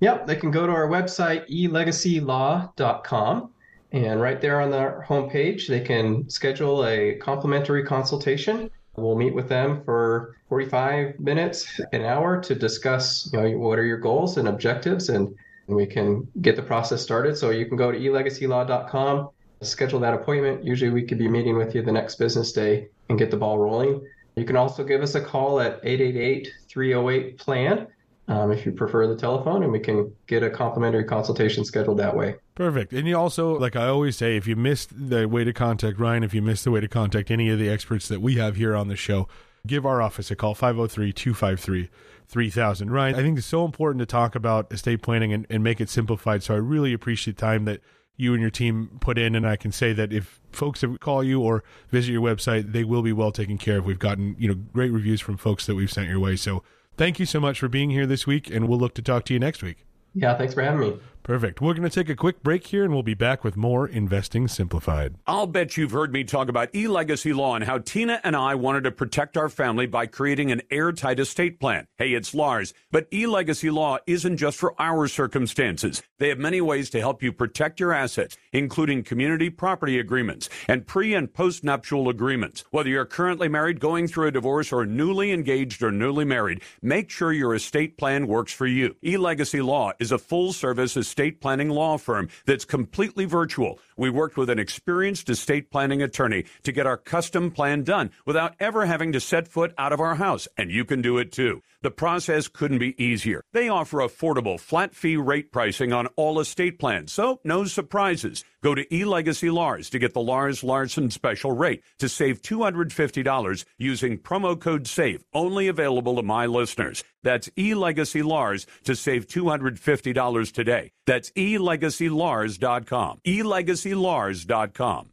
Yep, they can go to our website, elegacylaw.com. And right there on the homepage, they can schedule a complimentary consultation. We'll meet with them for 45 minutes, an hour to discuss, you know, what are your goals and objectives, and, and we can get the process started. So you can go to elegacylaw.com schedule that appointment. Usually we could be meeting with you the next business day and get the ball rolling. You can also give us a call at 888 308 PLAN um, if you prefer the telephone, and we can get a complimentary consultation scheduled that way. Perfect. And you also, like I always say, if you missed the way to contact Ryan, if you missed the way to contact any of the experts that we have here on the show, give our office a call 503 253 3000. Ryan, I think it's so important to talk about estate planning and, and make it simplified. So I really appreciate the time that you and your team put in. And I can say that if folks that call you or visit your website, they will be well taken care of. We've gotten you know great reviews from folks that we've sent your way. So thank you so much for being here this week, and we'll look to talk to you next week. Yeah, thanks for having me. Perfect. We're going to take a quick break here and we'll be back with more Investing Simplified. I'll bet you've heard me talk about e legacy law and how Tina and I wanted to protect our family by creating an airtight estate plan. Hey, it's Lars. But e legacy law isn't just for our circumstances. They have many ways to help you protect your assets, including community property agreements and pre and post nuptial agreements. Whether you're currently married, going through a divorce, or newly engaged or newly married, make sure your estate plan works for you. E legacy law is a full service estate planning law firm that's completely virtual We worked with an experienced estate planning attorney to get our custom plan done without ever having to set foot out of our house, and you can do it too. The process couldn't be easier. They offer affordable flat fee rate pricing on all estate plans, so no surprises. Go to eLegacy Lars to get the Lars Larson special rate to save $250 using promo code SAVE, only available to my listeners. That's eLegacy Lars to save $250 today. That's elegacylars.com. elegacylars.com.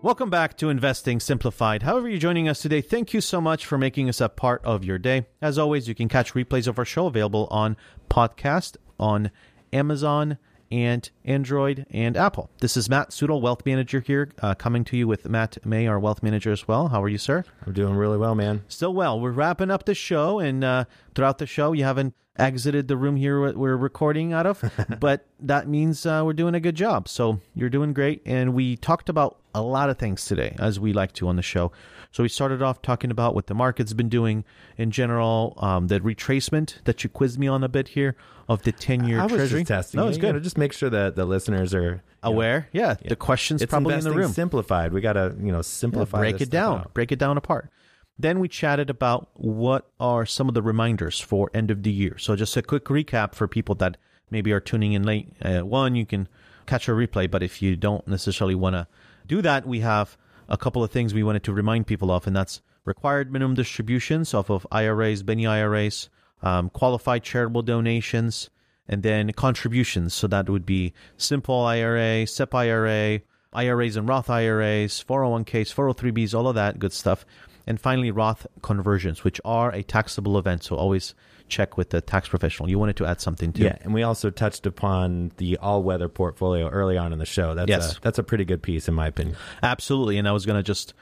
Welcome back to Investing Simplified. However, you're joining us today, thank you so much for making us a part of your day. As always, you can catch replays of our show available on podcast on Amazon and Android and Apple. This is Matt Sudol, Wealth Manager here, uh, coming to you with Matt Mai, our Wealth Manager as well. How are you, sir? I'm doing really well, man. Still well. We're wrapping up the show, and uh, throughout the show, you haven't exited the room here we're recording out of, *laughs* but that means uh, we're doing a good job. So you're doing great. And we talked about a lot of things today, as we like to on the show. So we started off talking about what the market's been doing in general, um, the retracement that you quizzed me on a bit here of the 10 year treasury. just testing. No, it's good. gotta just make sure that the listeners are you know, Aware. Yeah, The question's It's probably in the room. simplified. We got to you know Yeah, simplify. break this it down, out. break it down apart. Then we chatted about what are some of the reminders for end of the year. So just a quick recap for people that maybe are tuning in late. Uh, one, you can catch a replay, but if you don't necessarily want to do that, we have a couple of things we wanted to remind people of, and that's required minimum distributions off of IRAs, Benny IRAs, um, qualified charitable donations, and then contributions. So that would be simple IRA, SEP IRA, IRAs and Roth IRAs, 401ks, 403bs, all of that good stuff. And finally, Roth conversions, which are a taxable event. So always check with the tax professional. You wanted to add something too. Yeah, and we also touched upon the all-weather portfolio early on in the show. That's Yes. a, that's a pretty good piece in my opinion. Absolutely. And I was going to just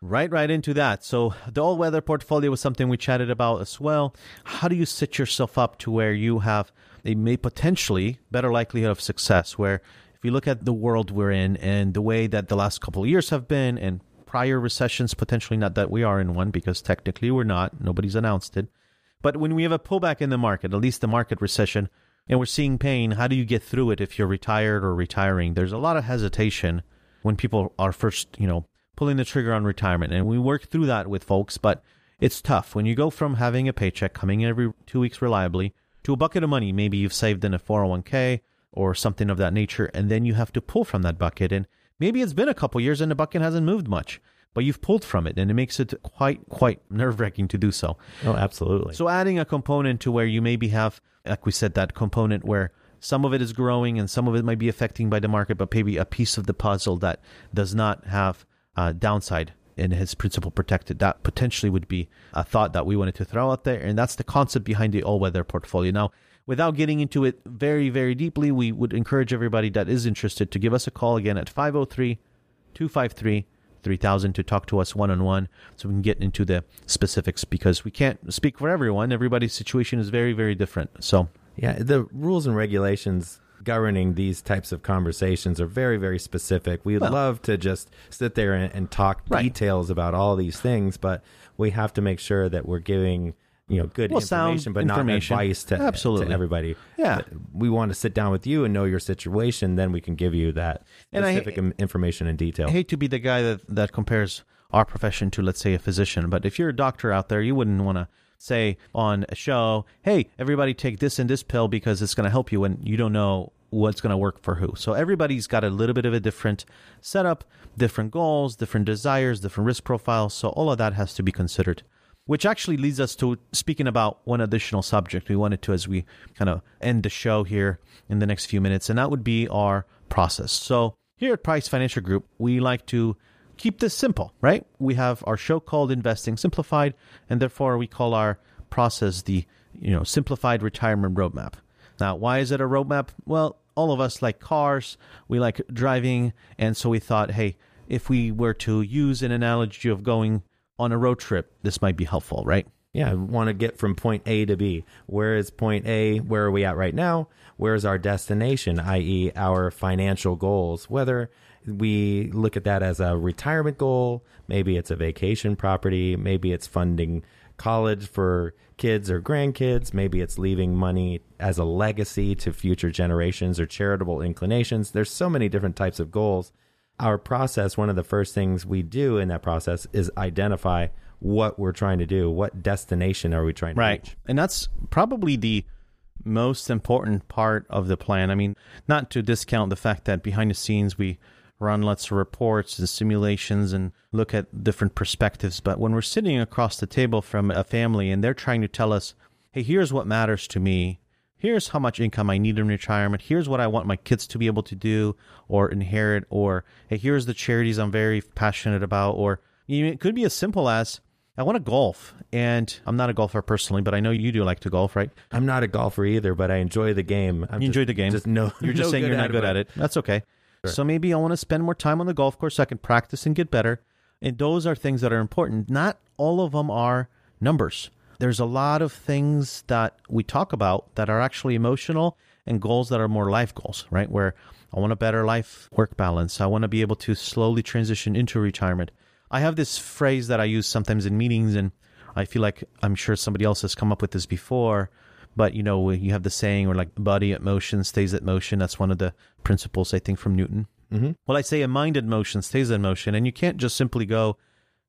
right right into that. So the all weather portfolio was something we chatted about as well. How do you set yourself up to where you have a may potentially better likelihood of success where if you look at the world we're in and the way that the last couple of years have been and prior recessions potentially not that we are in one because technically we're not nobody's announced it but when we have a pullback in the market at least the market recession and we're seeing pain how do you get through it if you're retired or retiring there's a lot of hesitation when people are first, you know, pulling the trigger on retirement. And we work through that with folks, but it's tough when you go from having a paycheck coming in every two weeks reliably to a bucket of money. Maybe you've saved in a 401k or something of that nature, and then you have to pull from that bucket. And maybe it's been a couple years and the bucket hasn't moved much, but you've pulled from it, and it makes it quite, quite nerve wracking to do so. Oh, absolutely. So adding a component to where you maybe have, like we said, that component where some of it is growing and some of it might be affecting by the market, but maybe a piece of the puzzle that does not have uh, downside and his principal protected. That potentially would be a thought that we wanted to throw out there, and that's the concept behind the all-weather portfolio. Now, without getting into it very, very deeply, we would encourage everybody that is interested to give us a call again at 503 253 3000 to talk to us one on one so we can get into the specifics because we can't speak for everyone. Everybody's situation is very, very different. So, Yeah, the rules and regulations governing these types of conversations are very, very specific. We'd Well- love to just sit there and, and talk Right. details about all these things, but we have to make sure that we're giving you know good Well, sound information, but information. not advice to, Absolutely. to everybody. Yeah. we want to sit down with you and know your situation. Then we can give you that And I- specific information in detail. I hate to be the guy that, that compares our profession to, let's say, a physician, but if you're a doctor out there, you wouldn't want to say on a show, hey, everybody take this and this pill because it's going to help you when you don't know what's going to work for who. So everybody's got a little bit of a different setup, different goals, different desires, different risk profiles. So all of that has to be considered. Which actually leads us to speaking about one additional subject we wanted to as we kind of end the show here in the next few minutes, and that would be our process. So here at Price Financial Group, we like to keep this simple, right? We have our show called Investing Simplified, and therefore we call our process the you know simplified retirement roadmap. Now, why is it a roadmap? Well, all of us like cars, we like driving, and so we thought, hey, if we were to use an analogy of going on a road trip, this might be helpful, right? Yeah, I want to get from point A to B. Where is point A? Where are we at right now? Where is our destination, i.e., our financial goals? Whether we look at that as a retirement goal, maybe it's a vacation property, maybe it's funding college for kids or grandkids. Maybe it's leaving money as a legacy to future generations or charitable inclinations. There's so many different types of goals. Our process, one of the first things we do in that process is identify what we're trying to do. What destination are we trying to right. reach? And that's probably the most important part of the plan. I mean, not to discount the fact that behind the scenes we run lots of reports and simulations and look at different perspectives. But when we're sitting across the table from a family and they're trying to tell us, hey, here's what matters to me. Here's how much income I need in retirement. Here's what I want my kids to be able to do or inherit. Or, hey, here's the charities I'm very passionate about. Or it could be as simple as, I want to golf, and I'm not a golfer personally, but I know you do like to golf, right? I'm not a golfer either, but I enjoy the game. I'm you just, enjoy the game. Just no, you're just no saying you're not good at it. That's okay. So maybe I want to spend more time on the golf course so I can practice and get better. And those are things that are important. Not all of them are numbers. There's a lot of things that we talk about that are actually emotional and goals that are more life goals, right? Where I want a better life work balance. I want to be able to slowly transition into retirement. I have this phrase that I use sometimes in meetings, and I feel like I'm sure somebody else has come up with this before. But you know, you have the saying, or like body at motion stays at motion. That's one of the principles I think from Newton. Mm-hmm. Well, I say a mind in motion stays in motion, and you can't just simply go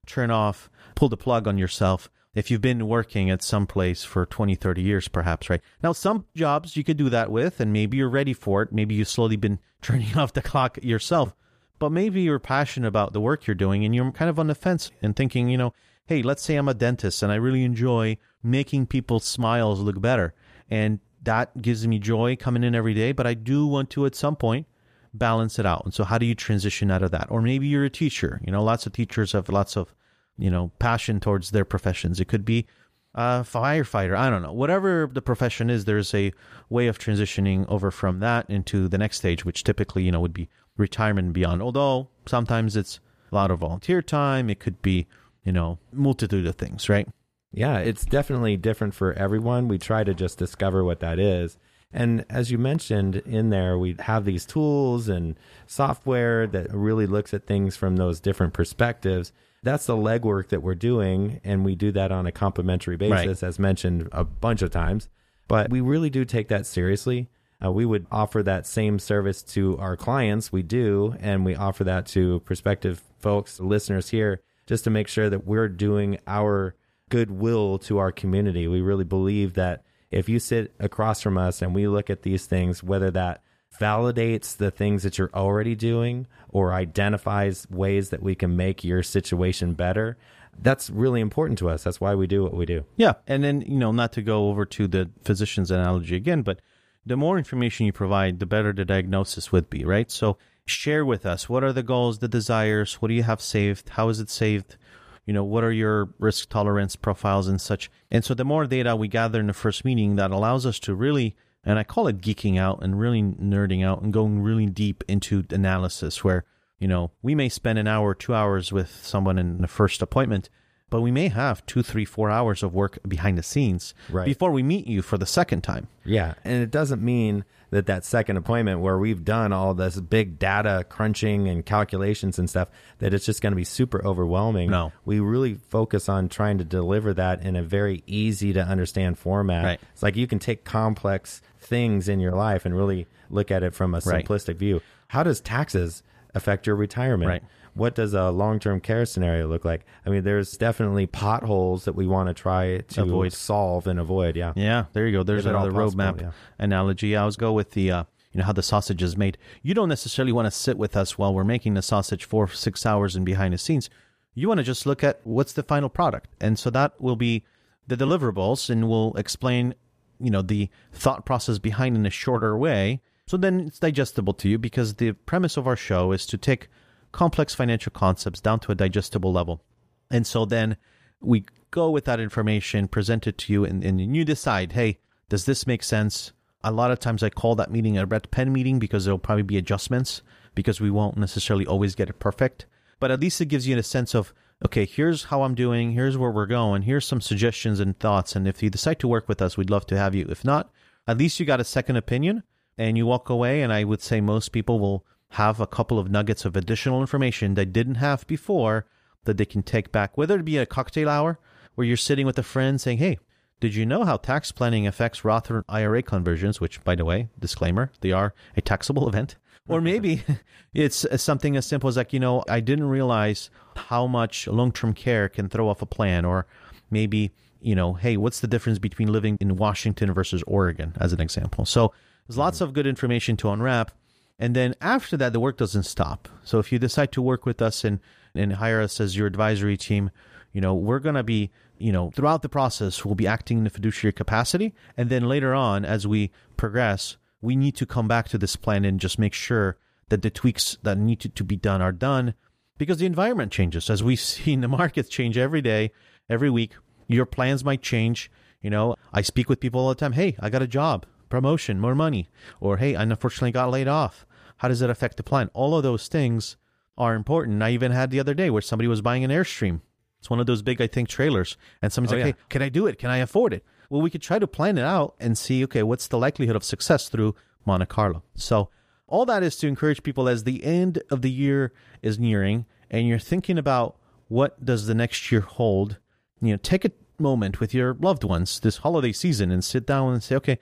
turn off, pull the plug on yourself if you've been working at some place for 20, 30 years, perhaps, right? Now, some jobs you could do that with, and maybe you're ready for it. Maybe you've slowly been *laughs* turning off the clock yourself. But maybe you're passionate about the work you're doing and you're kind of on the fence and thinking, you know, hey, let's say I'm a dentist and I really enjoy making people's smiles look better. And that gives me joy coming in every day, but I do want to at some point balance it out. And so how do you transition out of that? Or maybe you're a teacher. You know, lots of teachers have lots of, you know, passion towards their professions. It could be a firefighter. I don't know. Whatever the profession is, there's a way of transitioning over from that into the next stage, which typically, you know, would be retirement beyond. Although sometimes it's a lot of volunteer time. It could be, you know, multitude of things, right? Yeah, it's definitely different for everyone. We try to just discover what that is. And as you mentioned in there, we have these tools and software that really looks at things from those different perspectives. That's the legwork that we're doing. And we do that on a complimentary basis, right. as mentioned a bunch of times. But we really do take that seriously. Uh, we would offer that same service to our clients. We do. And we offer that to prospective folks, listeners here, just to make sure that we're doing our goodwill to our community. We really believe that if you sit across from us and we look at these things, whether that validates the things that you're already doing or identifies ways that we can make your situation better, that's really important to us. That's why we do what we do. Yeah. And then, you know, not to go over to the physician's analogy again, but the more information you provide, the better the diagnosis would be, right? So share with us what are the goals, the desires, what do you have saved, how is it saved? you know what are your risk tolerance profiles and such and so the more data we gather in the first meeting that allows us to really and i call it geeking out and really nerding out and going really deep into analysis where you know we may spend an hour two hours with someone in the first appointment but we may have two, three, four hours of work behind the scenes right. before we meet you for the second time. Yeah. And it doesn't mean that that second appointment where we've done all this big data crunching and calculations and stuff, that it's just going to be super overwhelming. No. We really focus on trying to deliver that in a very easy to understand format. Right. It's like you can take complex things in your life and really look at it from a simplistic right. view. How does taxes affect your retirement? Right what does a long-term care scenario look like? I mean, there's definitely potholes that we want to try to avoid. solve and avoid. Yeah. Yeah. There you go. There's another roadmap yeah. analogy. I always go with the, uh, you know, how the sausage is made. You don't necessarily want to sit with us while we're making the sausage for six hours and behind the scenes. You want to just look at what's the final product. And so that will be the deliverables and we'll explain, you know, the thought process behind in a shorter way. So then it's digestible to you because the premise of our show is to take complex financial concepts down to a digestible level. And so then we go with that information, present it to you, and, and you decide, hey, does this make sense? A lot of times I call that meeting a red pen meeting because there'll probably be adjustments because we won't necessarily always get it perfect. But at least it gives you a sense of, okay, here's how I'm doing, here's where we're going, here's some suggestions and thoughts. And if you decide to work with us, we'd love to have you. If not, at least you got a second opinion and you walk away. And I would say most people will have a couple of nuggets of additional information they didn't have before that they can take back, whether it be a cocktail hour where you're sitting with a friend saying, "Hey, did you know how tax planning affects Roth or IRA conversions?" Which, by the way, disclaimer, they are a taxable *laughs* event. Or maybe *laughs* it's something as simple as like, you know, I didn't realize how much long-term care can throw off a plan, or maybe you know, hey, what's the difference between living in Washington versus Oregon, as an example? So there's lots mm-hmm. of good information to unwrap. And then after that, the work doesn't stop. So if you decide to work with us and, and hire us as your advisory team, you know, we're going to be, you know, throughout the process, we'll be acting in a fiduciary capacity. And then later on, as we progress, we need to come back to this plan and just make sure that the tweaks that need to, to be done are done because the environment changes. As we've *laughs* seen, the markets change every day, every week. Your plans might change. You know, I speak with people all the time. Hey, I got a job, promotion, more money. Or, hey, I unfortunately got laid off. How does it affect the plan? All of those things are important. I even had the other day where somebody was buying an Airstream. It's one of those big, I think, trailers. And somebody's Oh, like, yeah. hey, can I do it? Can I afford it? Well, we could try to plan it out and see, okay, what's the likelihood of success through Monte Carlo? So, all that is to encourage people as the end of the year is nearing and you're thinking about what does the next year hold you know take a moment with your loved ones this holiday season and sit down and say okay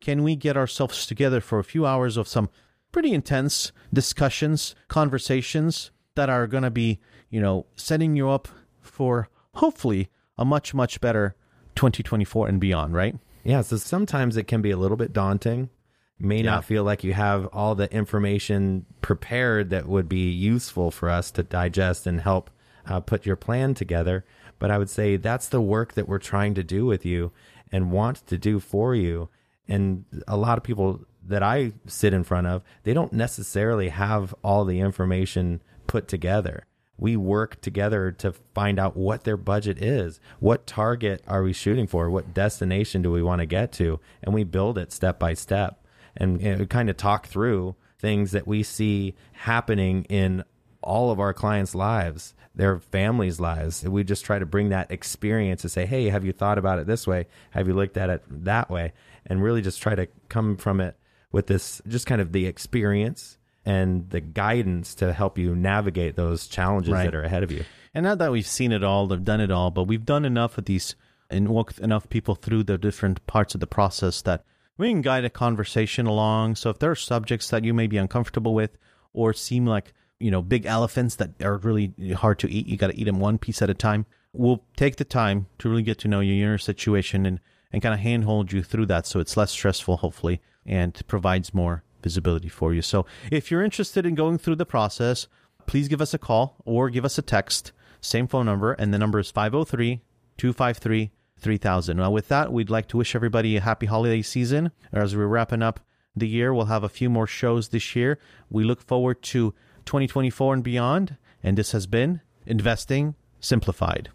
can we get ourselves together for a few hours of some pretty intense discussions conversations that are going to be you know setting you up for hopefully a much much better 2024 and beyond right Yeah, so sometimes it can be a little bit daunting. May Yeah. not feel like you have all the information prepared that would be useful for us to digest and help uh, put your plan together. But I would say that's the work that we're trying to do with you and want to do for you. And a lot of people that I sit in front of, they don't necessarily have all the information put together we work together to find out what their budget is. What target are we shooting for? What destination do we want to get to? And we build it step by step and you know, kind of talk through things that we see happening in all of our clients' lives, their families' lives. We just try to bring that experience to say, hey, have you thought about it this way? Have you looked at it that way? And really just try to come from it with this just kind of the experience and the guidance to help you navigate those challenges Right. that are ahead of you. And not that we've seen it all, they've done it all, but we've done enough of these and walked enough people through the different parts of the process that we can guide a conversation along. So if there are subjects that you may be uncomfortable with or seem like, you know, big elephants that are really hard to eat, you got to eat them one piece at a time. We'll take the time to really get to know you, your situation, and, and kind of handhold you through that so it's less stressful, hopefully, and provides more visibility for you. So if you're interested in going through the process, please give us a call or give us a text. Same phone number, and the number is 503 253 3000. Now, with that, we'd like to wish everybody a happy holiday season. As we're wrapping up the year, we'll have a few more shows this year. We look forward to 2024 and beyond. And this has been Investing Simplified.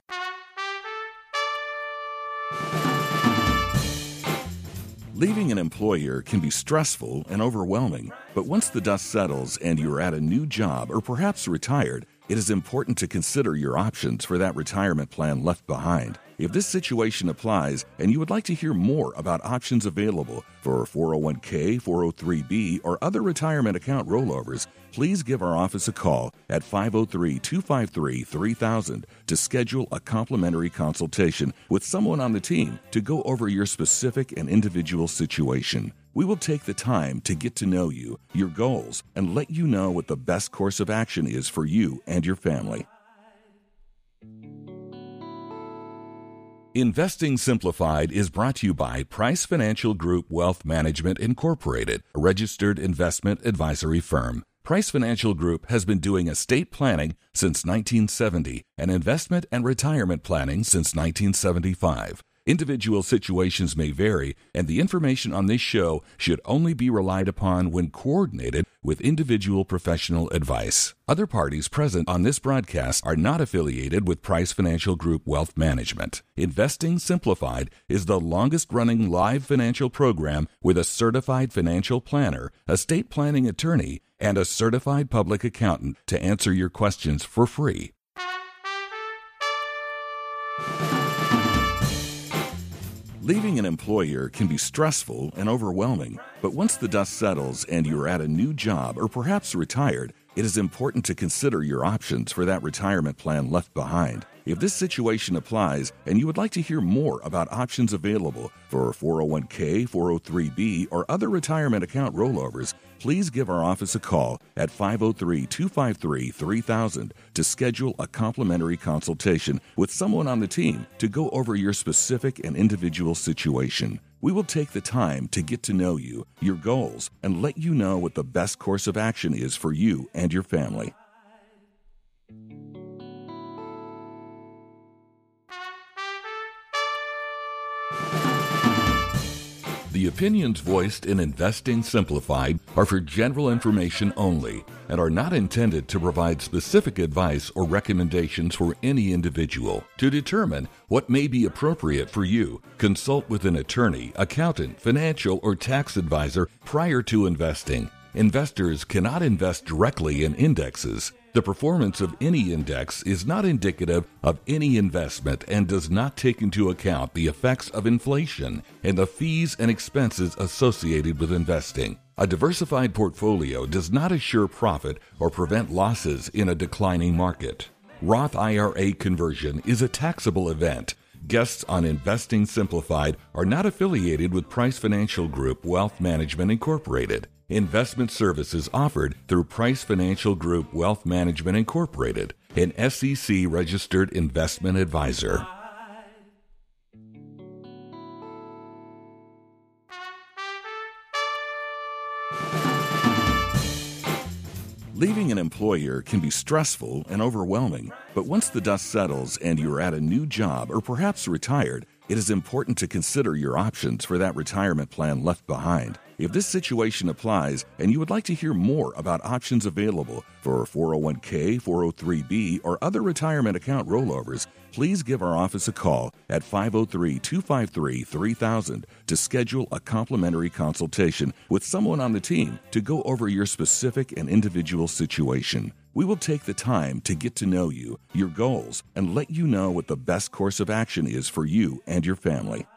Leaving an employer can be stressful and overwhelming, but once the dust settles and you're at a new job or perhaps retired, it is important to consider your options for that retirement plan left behind. If this situation applies and you would like to hear more about options available for 401k, 403b, or other retirement account rollovers, please give our office a call at 503 253 3000 to schedule a complimentary consultation with someone on the team to go over your specific and individual situation. We will take the time to get to know you, your goals, and let you know what the best course of action is for you and your family. Investing Simplified is brought to you by Price Financial Group Wealth Management Incorporated, a registered investment advisory firm. Price Financial Group has been doing estate planning since 1970 and investment and retirement planning since 1975. Individual situations may vary, and the information on this show should only be relied upon when coordinated with individual professional advice. Other parties present on this broadcast are not affiliated with Price Financial Group Wealth Management. Investing Simplified is the longest running live financial program with a certified financial planner, estate planning attorney, and a certified public accountant to answer your questions for free. Leaving an employer can be stressful and overwhelming, but once the dust settles and you're at a new job or perhaps retired, it is important to consider your options for that retirement plan left behind. If this situation applies and you would like to hear more about options available for 401k, 403b, or other retirement account rollovers, please give our office a call at 503 253 3000 to schedule a complimentary consultation with someone on the team to go over your specific and individual situation. We will take the time to get to know you, your goals, and let you know what the best course of action is for you and your family. The opinions voiced in Investing Simplified are for general information only and are not intended to provide specific advice or recommendations for any individual. To determine what may be appropriate for you, consult with an attorney, accountant, financial, or tax advisor prior to investing. Investors cannot invest directly in indexes. The performance of any index is not indicative of any investment and does not take into account the effects of inflation and the fees and expenses associated with investing. A diversified portfolio does not assure profit or prevent losses in a declining market. Roth IRA conversion is a taxable event. Guests on Investing Simplified are not affiliated with Price Financial Group Wealth Management Incorporated. Investment services offered through Price Financial Group Wealth Management Incorporated, an SEC registered investment advisor. Leaving an employer can be stressful and overwhelming, but once the dust settles and you're at a new job or perhaps retired, it is important to consider your options for that retirement plan left behind. If this situation applies and you would like to hear more about options available for 401k, 403b, or other retirement account rollovers, please give our office a call at 503 253 3000 to schedule a complimentary consultation with someone on the team to go over your specific and individual situation. We will take the time to get to know you, your goals, and let you know what the best course of action is for you and your family.